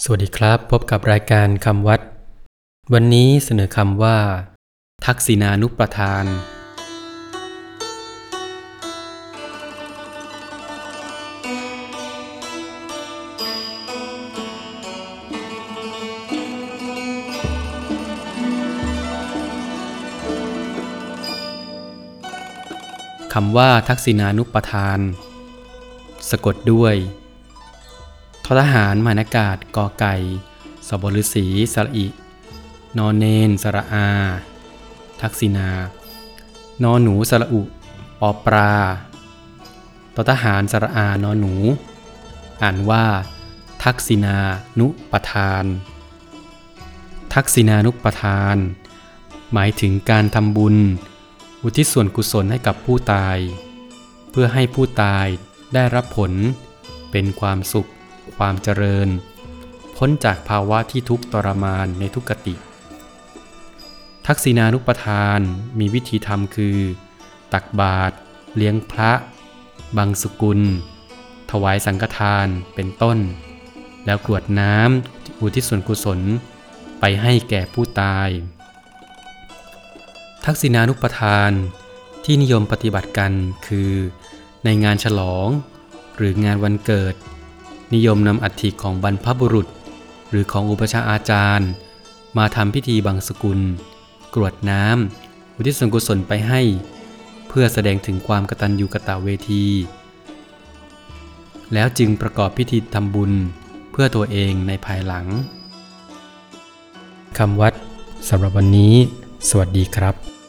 สวัสดีครับ พบกับรายการคำวัด วันนี้เสนอคำว่า ทักษิณานุประทาน คำว่าทักษิณานุประทาน สะกดด้วย ททหารมานากาศกอไก่ สบฤษีสระอินอนเนนสระอา ทักษิณานอนหนูสระอุ ปอปลาททหารสระอานอนหนู อ่านว่า ทักษิณานุปทาน ทักษิณานุปทาน หมายถึงการทำบุญ อุทิศส่วนกุศลให้กับผู้ตาย เพื่อให้ผู้ตายได้รับผลเป็นความสุข ความเจริญ พ้นจากภาวะที่ทุกข์ทรมานในทุกขติ ทักษิณานุปทานมีวิธีทำคือ ตักบาตรเลี้ยงพระ บังสุกุล ถวายสังฆทานเป็นต้น แล้วกรวดน้ำอุทิศส่วนกุศลไปให้แก่ผู้ตาย ทักษิณานุปทานที่นิยมปฏิบัติกันคือ ในงานฉลอง หรืองานวันเกิด นิยมนำอัฐิของบรรพบุรุษ หรือของอุปชาอาจารย์ มาทำพิธีบังสกุล กรวดน้ำอุทิศส่วนกุศลไปให้ เพื่อแสดงถึงความกตัญญูกตเวที แล้วจึงประกอบพิธีทำบุญเพื่อตัวเองในภายหลังคำวัดสำหรับวันนี้ สวัสดีครับ